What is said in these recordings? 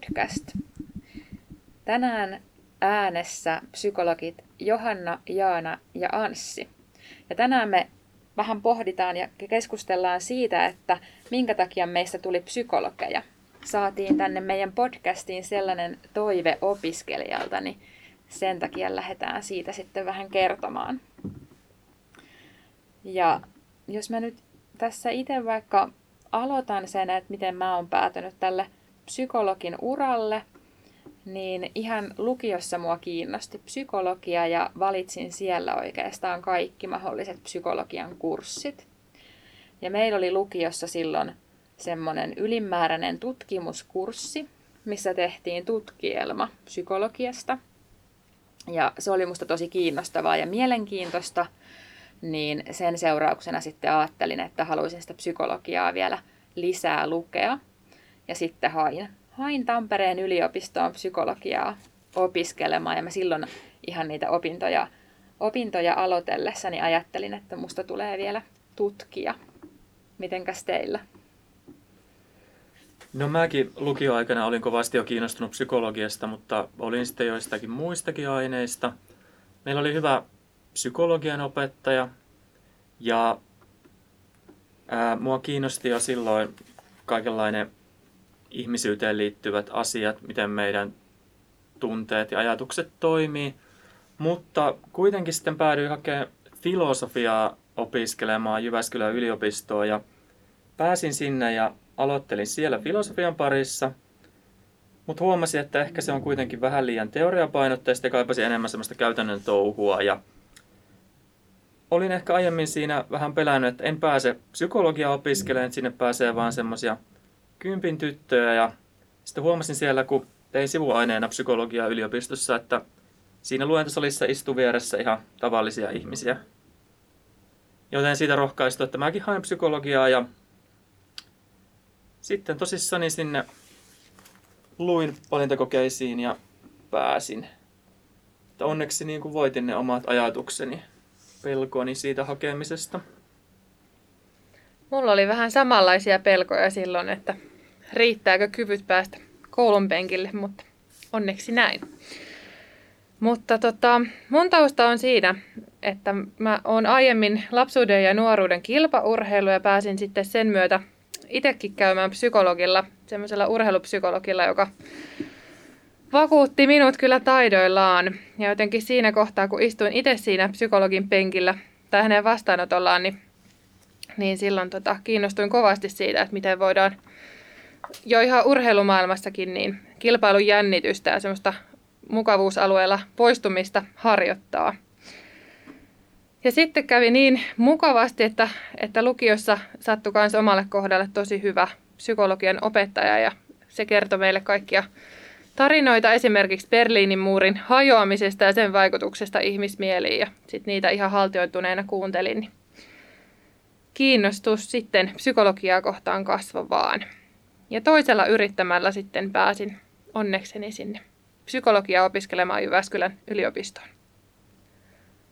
Podcast. Tänään äänessä psykologit Johanna, Jaana ja Anssi. Ja tänään me vähän pohditaan ja keskustellaan siitä, että minkä takia meistä tuli psykologeja. Saatiin tänne meidän podcastiin sellainen toive opiskelijalta, niin sen takia lähdetään siitä sitten vähän kertomaan. Ja jos mä nyt tässä itse vaikka aloitan sen, että miten mä oon päätynyt tälle psykologin uralle, niin ihan lukiossa mua kiinnosti psykologia ja valitsin siellä oikeastaan kaikki mahdolliset psykologian kurssit. Ja meillä oli lukiossa silloin semmoinen ylimääräinen tutkimuskurssi, missä tehtiin tutkielma psykologiasta. Ja se oli musta tosi kiinnostavaa ja mielenkiintoista – niin sen seurauksena sitten ajattelin, että haluaisin sitä psykologiaa vielä lisää lukea. Ja sitten hain, hain Tampereen yliopistoon psykologiaa opiskelemaan ja mä silloin ihan niitä opintoja, opintoja aloitellessani ajattelin, että musta tulee vielä tutkija. Mitenkäs teillä? No mäkin lukioaikana olin kovasti jo kiinnostunut psykologiasta, mutta olin sitten joistakin muistakin aineista. Meillä oli hyvä psykologian opettaja ja ää, mua kiinnosti jo silloin kaikenlainen ihmisyyteen liittyvät asiat, miten meidän tunteet ja ajatukset toimii. Mutta kuitenkin sitten päädyin hakemaan filosofiaa opiskelemaan Jyväskylän yliopistoon ja pääsin sinne ja aloittelin siellä filosofian parissa. Mutta huomasin, että ehkä se on kuitenkin vähän liian teoriapainotteista ja kaipasin enemmän semmoista käytännön touhua ja olin ehkä aiemmin siinä vähän pelännyt, että en pääse psykologia opiskelemaan, että sinne pääsee vaan semmoisia kympin tyttöjä. Ja sitten huomasin siellä, kun tein sivuaineena psykologiaa yliopistossa, että siinä luentosalissa istui vieressä ihan tavallisia ihmisiä. Joten siitä rohkaistu, että mäkin haen psykologiaa ja sitten tosissani sinne luin valintakokeisiin ja pääsin. Että onneksi niin kuin voitin ne omat ajatukseni pelkoni siitä hakemisesta? Mulla oli vähän samanlaisia pelkoja silloin, että riittääkö kyvyt päästä koulun penkille, mutta onneksi näin. Mutta tota, mun tausta on siinä, että mä oon aiemmin lapsuuden ja nuoruuden kilpaurheilu ja pääsin sitten sen myötä itsekin käymään psykologilla, semmoisella urheilupsykologilla, joka vakuutti minut kyllä taidoillaan. Ja jotenkin siinä kohtaa, kun istuin itse siinä psykologin penkillä tai hänen vastaanotollaan, niin, niin silloin tota, kiinnostuin kovasti siitä, että miten voidaan jo ihan urheilumaailmassakin niin kilpailun jännitystä ja semmoista mukavuusalueella poistumista harjoittaa. Ja sitten kävi niin mukavasti, että, että lukiossa sattui myös omalle kohdalle tosi hyvä psykologian opettaja ja se kertoi meille kaikkia tarinoita esimerkiksi Berliinin muurin hajoamisesta ja sen vaikutuksesta ihmismieliin ja sitten niitä ihan haltioituneena kuuntelin. Niin kiinnostus sitten psykologiaa kohtaan kasvavaan. Ja toisella yrittämällä sitten pääsin onnekseni sinne psykologiaa opiskelemaan Jyväskylän yliopistoon.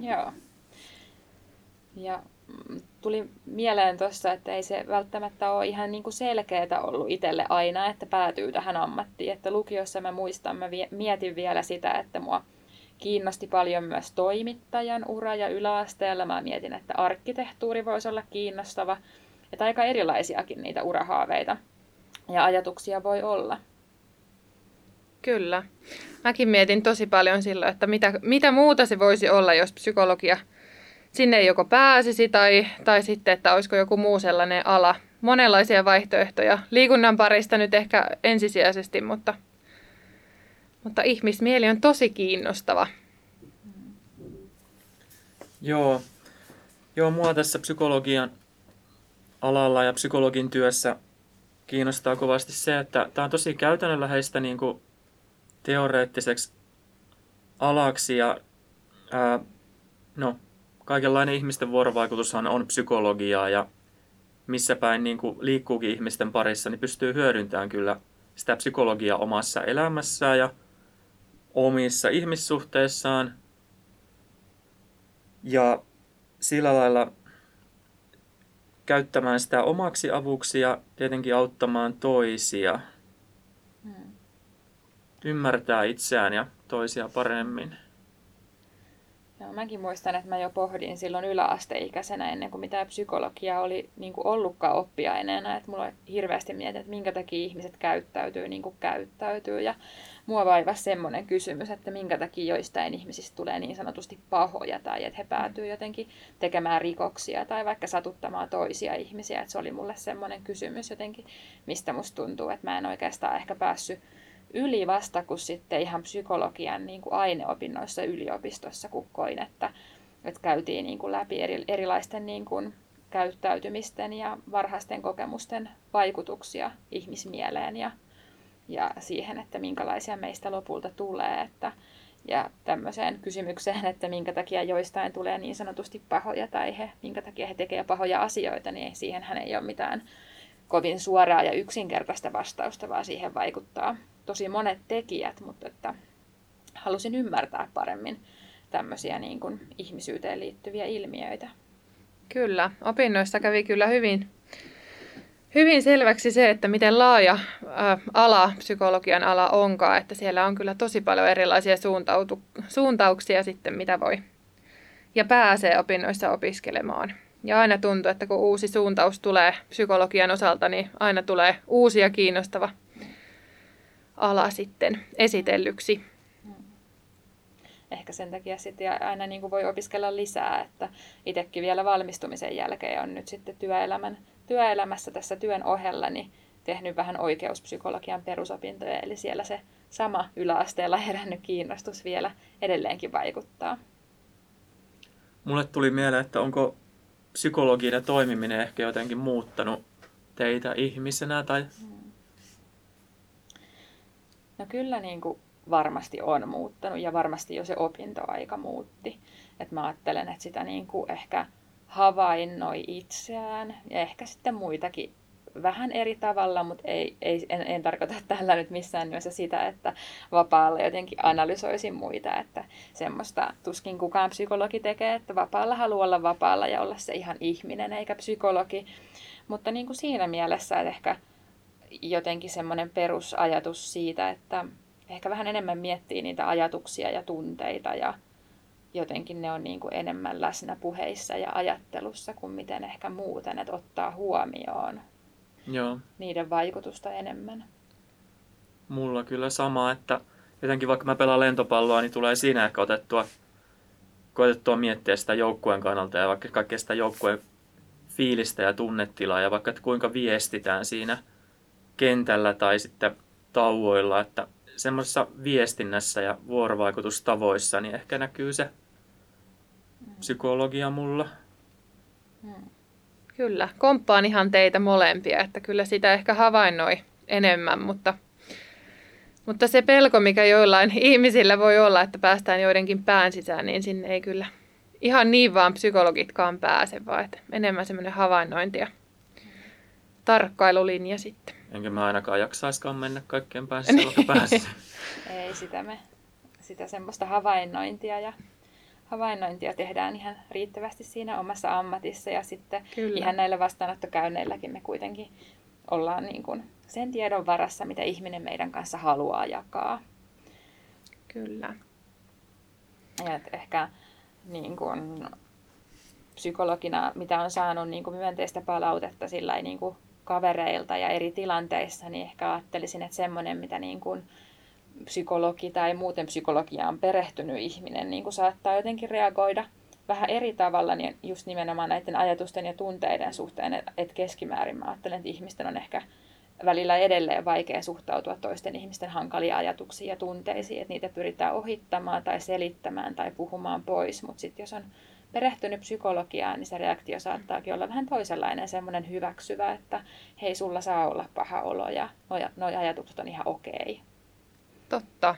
Joo. Ja tuli mieleen tuossa, että ei se välttämättä ole ihan niin kuin selkeää ollut itselle aina, että päätyy tähän ammattiin. Että lukiossa mä muistan, mä mietin vielä sitä, että mua kiinnosti paljon myös toimittajan ura ja yläasteella. Mä mietin, että arkkitehtuuri voisi olla kiinnostava. Että aika erilaisiakin niitä urahaaveita ja ajatuksia voi olla. Kyllä. Mäkin mietin tosi paljon silloin, että mitä, mitä muuta se voisi olla, jos psykologia – sinne joko pääsisi tai, tai sitten, että olisiko joku muu sellainen ala. Monenlaisia vaihtoehtoja. Liikunnan parista nyt ehkä ensisijaisesti, mutta, mutta ihmismieli on tosi kiinnostava. Joo. Joo, mua tässä psykologian alalla ja psykologin työssä kiinnostaa kovasti se, että tämä on tosi käytännönläheistä niin kuin teoreettiseksi alaksi ja ää, no, kaikenlainen ihmisten vuorovaikutushan on psykologiaa ja missä päin niin kuin liikkuukin ihmisten parissa, niin pystyy hyödyntämään kyllä sitä psykologiaa omassa elämässään ja omissa ihmissuhteissaan. Ja sillä lailla käyttämään sitä omaksi avuksi ja tietenkin auttamaan toisia. Hmm. ymmärtää itseään ja toisia paremmin. Joo, mäkin muistan, että mä jo pohdin silloin yläasteikäisenä ennen kuin mitään psykologiaa oli niin kuin ollutkaan oppiaineena. Että mulla hirveästi mietin, että minkä takia ihmiset käyttäytyy niin kuin käyttäytyy. Ja mua vaivasi semmoinen kysymys, että minkä takia joistain ihmisistä tulee niin sanotusti pahoja tai että he päätyy jotenkin tekemään rikoksia tai vaikka satuttamaan toisia ihmisiä. Että se oli mulle semmoinen kysymys jotenkin, mistä musta tuntuu, että mä en oikeastaan ehkä päässyt yli vasta kuin sitten ihan psykologian niin kuin aineopinnoissa yliopistossa, kun koin, että, että käytiin niin kuin läpi eri, erilaisten niin kuin käyttäytymisten ja varhaisten kokemusten vaikutuksia ihmismieleen ja, ja siihen, että minkälaisia meistä lopulta tulee. Että, ja tämmöiseen kysymykseen, että minkä takia joistain tulee niin sanotusti pahoja tai he, minkä takia he tekevät pahoja asioita, niin siihen hän ei ole mitään kovin suoraa ja yksinkertaista vastausta, vaan siihen vaikuttaa tosi monet tekijät, mutta että halusin ymmärtää paremmin tämmöisiä niin kuin ihmisyyteen liittyviä ilmiöitä. Kyllä, opinnoissa kävi kyllä hyvin, hyvin selväksi se, että miten laaja ala, psykologian ala onkaan, että siellä on kyllä tosi paljon erilaisia suuntautu, suuntauksia sitten, mitä voi ja pääsee opinnoissa opiskelemaan. Ja aina tuntuu, että kun uusi suuntaus tulee psykologian osalta, niin aina tulee uusi ja kiinnostava ala sitten esitellyksi. Ehkä sen takia sitten aina niin kuin voi opiskella lisää, että itsekin vielä valmistumisen jälkeen on nyt sitten työelämän, työelämässä tässä työn ohella niin tehnyt vähän oikeuspsykologian perusopintoja, eli siellä se sama yläasteella herännyt kiinnostus vielä edelleenkin vaikuttaa. Mulle tuli mieleen, että onko psykologinen toimiminen ehkä jotenkin muuttanut teitä ihmisenä tai. No kyllä niin kuin varmasti on muuttanut ja varmasti jo se opintoaika muutti. Et mä ajattelen, että sitä niin kuin ehkä havainnoi itseään ja ehkä sitten muitakin vähän eri tavalla, mutta ei, ei, en, en tarkoita tällä nyt missään nimessä sitä, että vapaalla jotenkin analysoisin muita, että semmoista tuskin kukaan psykologi tekee, että vapaalla haluaa olla vapaalla ja olla se ihan ihminen eikä psykologi, mutta niin kuin siinä mielessä, että ehkä jotenkin semmoinen perusajatus siitä, että ehkä vähän enemmän miettii niitä ajatuksia ja tunteita ja jotenkin ne on niin kuin enemmän läsnä puheissa ja ajattelussa kuin miten ehkä muuten, että ottaa huomioon Joo. niiden vaikutusta enemmän. Mulla kyllä sama, että jotenkin vaikka mä pelaan lentopalloa, niin tulee siinä ehkä otettua, koetettua miettiä sitä joukkueen kannalta ja vaikka kaikkea sitä joukkueen fiilistä ja tunnetilaa ja vaikka että kuinka viestitään siinä – kentällä tai sitten tauoilla, että semmoisessa viestinnässä ja vuorovaikutustavoissa niin ehkä näkyy se psykologia mulla. Hmm. Kyllä, komppaan ihan teitä molempia, että kyllä sitä ehkä havainnoi enemmän, mutta, mutta se pelko, mikä joillain ihmisillä voi olla, että päästään joidenkin pään sisään, niin sinne ei kyllä ihan niin vaan psykologitkaan pääse, vaan että enemmän semmoinen havainnointi ja tarkkailulinja sitten. Enkä mä ainakaan jaksaiskaan mennä kaikkien päässä, vaikka päässä. Ei sitä me, sitä semmoista havainnointia ja havainnointia tehdään ihan riittävästi siinä omassa ammatissa ja sitten Kyllä. ihan näillä vastaanottokäynneilläkin me kuitenkin ollaan niin kuin sen tiedon varassa, mitä ihminen meidän kanssa haluaa jakaa. Kyllä. Ja ehkä niin kuin, psykologina, mitä on saanut niin kuin myönteistä palautetta sillä niin kuin kavereilta ja eri tilanteissa, niin ehkä ajattelisin, että semmoinen, mitä niin kuin psykologi tai muuten psykologiaan perehtynyt ihminen niin kuin saattaa jotenkin reagoida vähän eri tavalla, niin just nimenomaan näiden ajatusten ja tunteiden suhteen, että keskimäärin mä ajattelen, että ihmisten on ehkä välillä edelleen vaikea suhtautua toisten ihmisten hankaliin ajatuksiin ja tunteisiin, että niitä pyritään ohittamaan tai selittämään tai puhumaan pois, mutta sitten jos on perehtynyt psykologiaan, niin se reaktio saattaakin olla vähän toisenlainen, semmoinen hyväksyvä, että hei, sulla saa olla paha olo ja nuo ajatukset on ihan okei. Totta.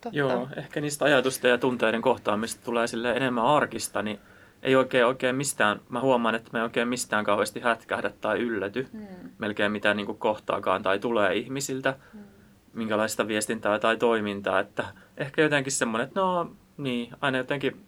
Totta. Joo, ehkä niistä ajatusten ja tunteiden kohtaamista tulee sille enemmän arkista, niin ei oikein, oikein mistään, mä huomaan, että me ei oikein mistään kauheasti hätkähdä tai ylläty hmm. melkein mitä niin kohtaakaan tai tulee ihmisiltä, hmm. minkälaista viestintää tai toimintaa, että ehkä jotenkin semmoinen, että no niin, aina jotenkin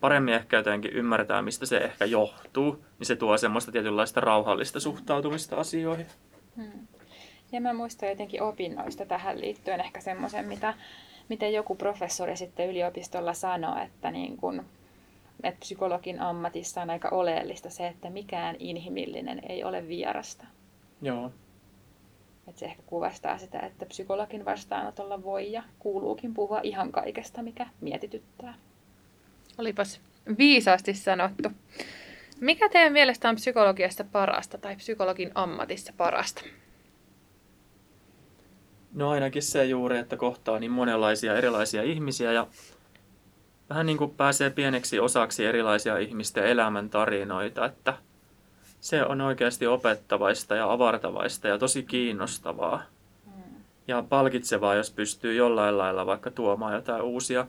paremmin ehkä jotenkin ymmärretään, mistä se ehkä johtuu, niin se tuo semmoista tietynlaista rauhallista suhtautumista asioihin. Hmm. Ja mä muistan jotenkin opinnoista tähän liittyen ehkä semmoisen, mitä, miten joku professori sitten yliopistolla sanoi, että, niin kun, että psykologin ammatissa on aika oleellista se, että mikään inhimillinen ei ole vierasta. Joo. Että se ehkä kuvastaa sitä, että psykologin vastaanotolla voi ja kuuluukin puhua ihan kaikesta, mikä mietityttää. Olipas viisaasti sanottu. Mikä teidän mielestä on psykologiasta parasta tai psykologin ammatissa parasta? No ainakin se juuri, että kohtaa niin monenlaisia erilaisia ihmisiä ja vähän niin kuin pääsee pieneksi osaksi erilaisia ihmisten elämäntarinoita, että se on oikeasti opettavaista ja avartavaista ja tosi kiinnostavaa. Ja palkitsevaa, jos pystyy jollain lailla vaikka tuomaan jotain uusia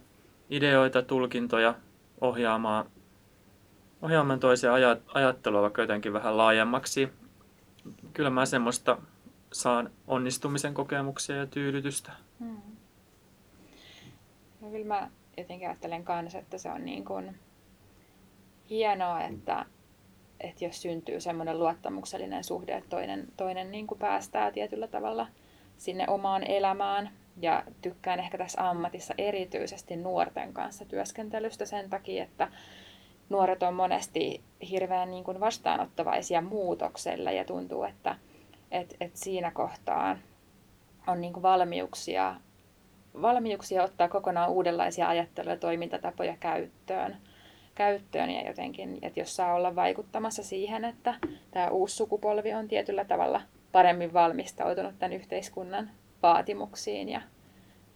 ideoita, tulkintoja, ohjaamaan, ohjaamaan toisen ajattelua vaikka jotenkin vähän laajemmaksi. Kyllä mä semmoista saan onnistumisen kokemuksia ja tyydytystä. Hmm. No kyllä mä jotenkin ajattelen kanssa, että se on niin kuin hienoa, että, että jos syntyy semmoinen luottamuksellinen suhde, että toinen, toinen niin kuin päästää tietyllä tavalla sinne omaan elämään. Ja tykkään ehkä tässä ammatissa erityisesti nuorten kanssa työskentelystä sen takia, että nuoret on monesti hirveän niin kuin vastaanottavaisia muutokselle ja tuntuu, että et, et siinä kohtaa on niin kuin valmiuksia, valmiuksia ottaa kokonaan uudenlaisia ajattelu- ja toimintatapoja käyttöön. käyttöön ja jotenkin, että jos saa olla vaikuttamassa siihen, että tämä uusi sukupolvi on tietyllä tavalla paremmin valmistautunut tämän yhteiskunnan vaatimuksiin ja,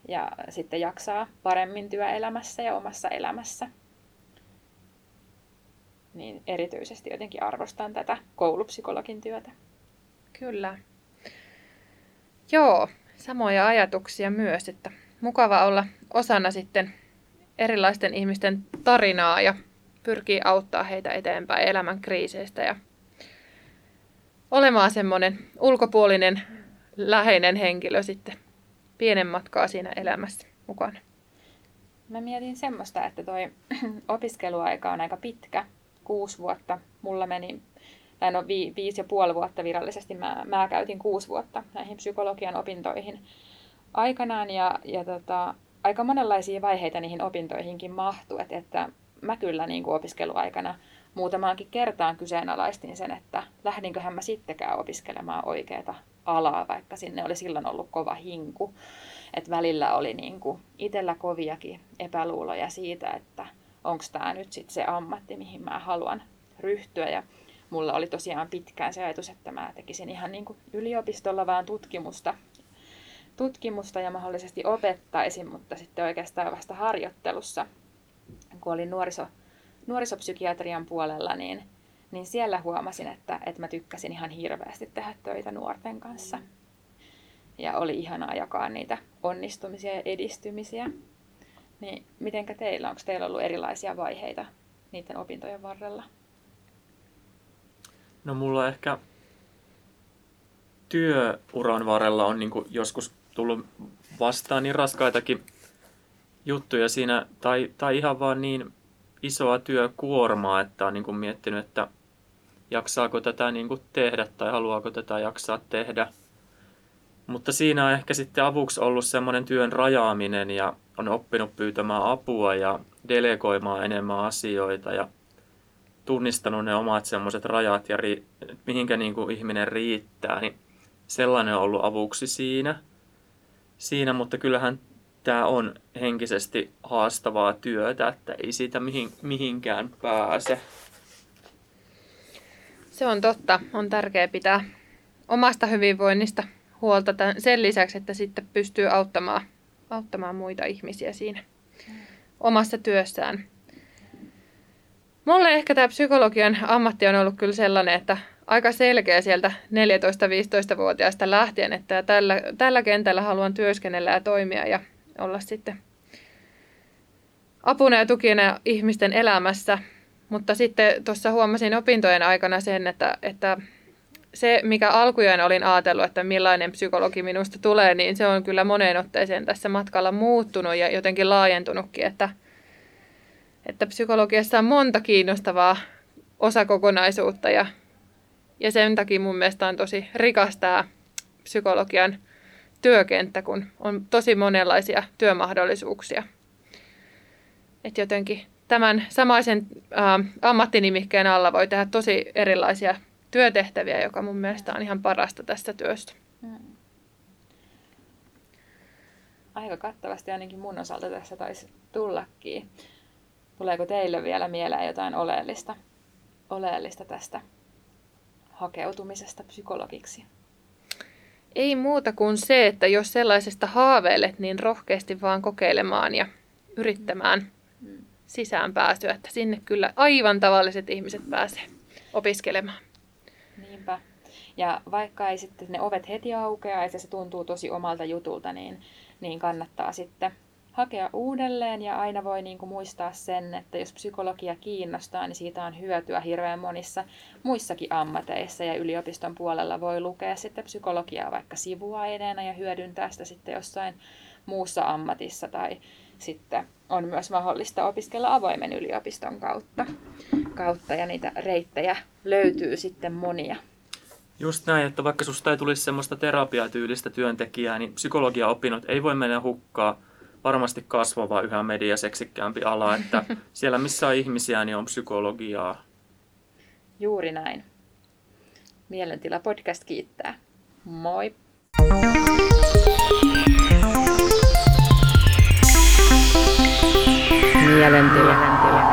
ja sitten jaksaa paremmin työelämässä ja omassa elämässä. Niin erityisesti jotenkin arvostan tätä koulupsykologin työtä. Kyllä. Joo, samoja ajatuksia myös, että mukava olla osana sitten erilaisten ihmisten tarinaa ja pyrkii auttaa heitä eteenpäin elämän kriiseistä ja olemaan semmoinen ulkopuolinen läheinen henkilö sitten pienen matkaa siinä elämässä mukana. Mä mietin semmoista, että toi opiskeluaika on aika pitkä, kuusi vuotta. Mulla meni tai no vi, viisi ja puoli vuotta virallisesti, mä, mä käytin kuusi vuotta näihin psykologian opintoihin aikanaan ja, ja tota, aika monenlaisia vaiheita niihin opintoihinkin mahtuu, että, että mä kyllä niin kuin opiskeluaikana muutamaankin kertaan kyseenalaistin sen, että lähdinköhän mä sittenkään opiskelemaan oikeata alaa, vaikka sinne oli silloin ollut kova hinku. Et välillä oli niin kuin itsellä koviakin epäluuloja siitä, että onko tämä nyt sitten se ammatti, mihin mä haluan ryhtyä. Ja mulla oli tosiaan pitkään se ajatus, että mä tekisin ihan niin kuin yliopistolla vaan tutkimusta, tutkimusta ja mahdollisesti opettaisin, mutta sitten oikeastaan vasta harjoittelussa, kun olin nuoriso, nuorisopsykiatrian puolella, niin, niin siellä huomasin, että, että mä tykkäsin ihan hirveästi tehdä töitä nuorten kanssa. Ja oli ihanaa jakaa niitä onnistumisia ja edistymisiä. Niin mitenkä teillä, onko teillä ollut erilaisia vaiheita niiden opintojen varrella? No mulla ehkä työuran varrella on niin joskus tullut vastaan niin raskaitakin juttuja siinä, tai, tai ihan vaan niin isoa työkuormaa, että on niin miettinyt, että jaksaako tätä niin tehdä tai haluaako tätä jaksaa tehdä. Mutta siinä on ehkä sitten avuksi ollut semmoinen työn rajaaminen ja on oppinut pyytämään apua ja delegoimaan enemmän asioita ja tunnistanut ne omat semmoiset rajat ja ri, mihinkä niin kuin ihminen riittää, niin sellainen on ollut avuksi siinä. siinä mutta kyllähän tämä on henkisesti haastavaa työtä, että ei siitä mihin, mihinkään pääse. Se on totta. On tärkeää pitää omasta hyvinvoinnista huolta sen lisäksi, että sitten pystyy auttamaan, auttamaan muita ihmisiä siinä omassa työssään. Mulle ehkä tämä psykologian ammatti on ollut kyllä sellainen, että aika selkeä sieltä 14-15-vuotiaasta lähtien, että tällä, tällä kentällä haluan työskennellä ja toimia ja olla sitten apuna ja tukina ihmisten elämässä. Mutta sitten tuossa huomasin opintojen aikana sen, että, että se, mikä alkujen olin ajatellut, että millainen psykologi minusta tulee, niin se on kyllä moneen otteeseen tässä matkalla muuttunut ja jotenkin laajentunutkin, että – että psykologiassa on monta kiinnostavaa osakokonaisuutta ja, ja sen takia mun mielestä on tosi rikas tämä psykologian työkenttä, kun on tosi monenlaisia työmahdollisuuksia. Et jotenkin tämän samaisen ä, ammattinimikkeen alla voi tehdä tosi erilaisia työtehtäviä, joka mun mielestä on ihan parasta tästä työstä. Hmm. Aika kattavasti ainakin mun osalta tässä taisi tullakin. Tuleeko teille vielä mieleen jotain oleellista, oleellista tästä hakeutumisesta psykologiksi? Ei muuta kuin se, että jos sellaisesta haaveilet, niin rohkeasti vaan kokeilemaan ja yrittämään mm. Sisäänpääsyä, että sinne kyllä aivan tavalliset ihmiset pääsee opiskelemaan. Niinpä. Ja vaikka ei sitten ne ovet heti aukea ja se tuntuu tosi omalta jutulta, niin, niin kannattaa sitten hakea uudelleen ja aina voi niin kuin muistaa sen, että jos psykologia kiinnostaa, niin siitä on hyötyä hirveän monissa muissakin ammateissa ja yliopiston puolella voi lukea sitten psykologiaa vaikka sivuaineena ja hyödyntää sitä sitten jossain muussa ammatissa tai sitten on myös mahdollista opiskella avoimen yliopiston kautta, kautta ja niitä reittejä löytyy sitten monia. Just näin, että vaikka susta ei tulisi semmoista terapiatyylistä työntekijää, niin psykologiaopinnot ei voi mennä hukkaan varmasti kasvava yhä mediaseksikkäämpi ala, että siellä missä on ihmisiä, niin on psykologiaa. Juuri näin. Mielentila podcast kiittää. Moi! Mielentila. Mielentila.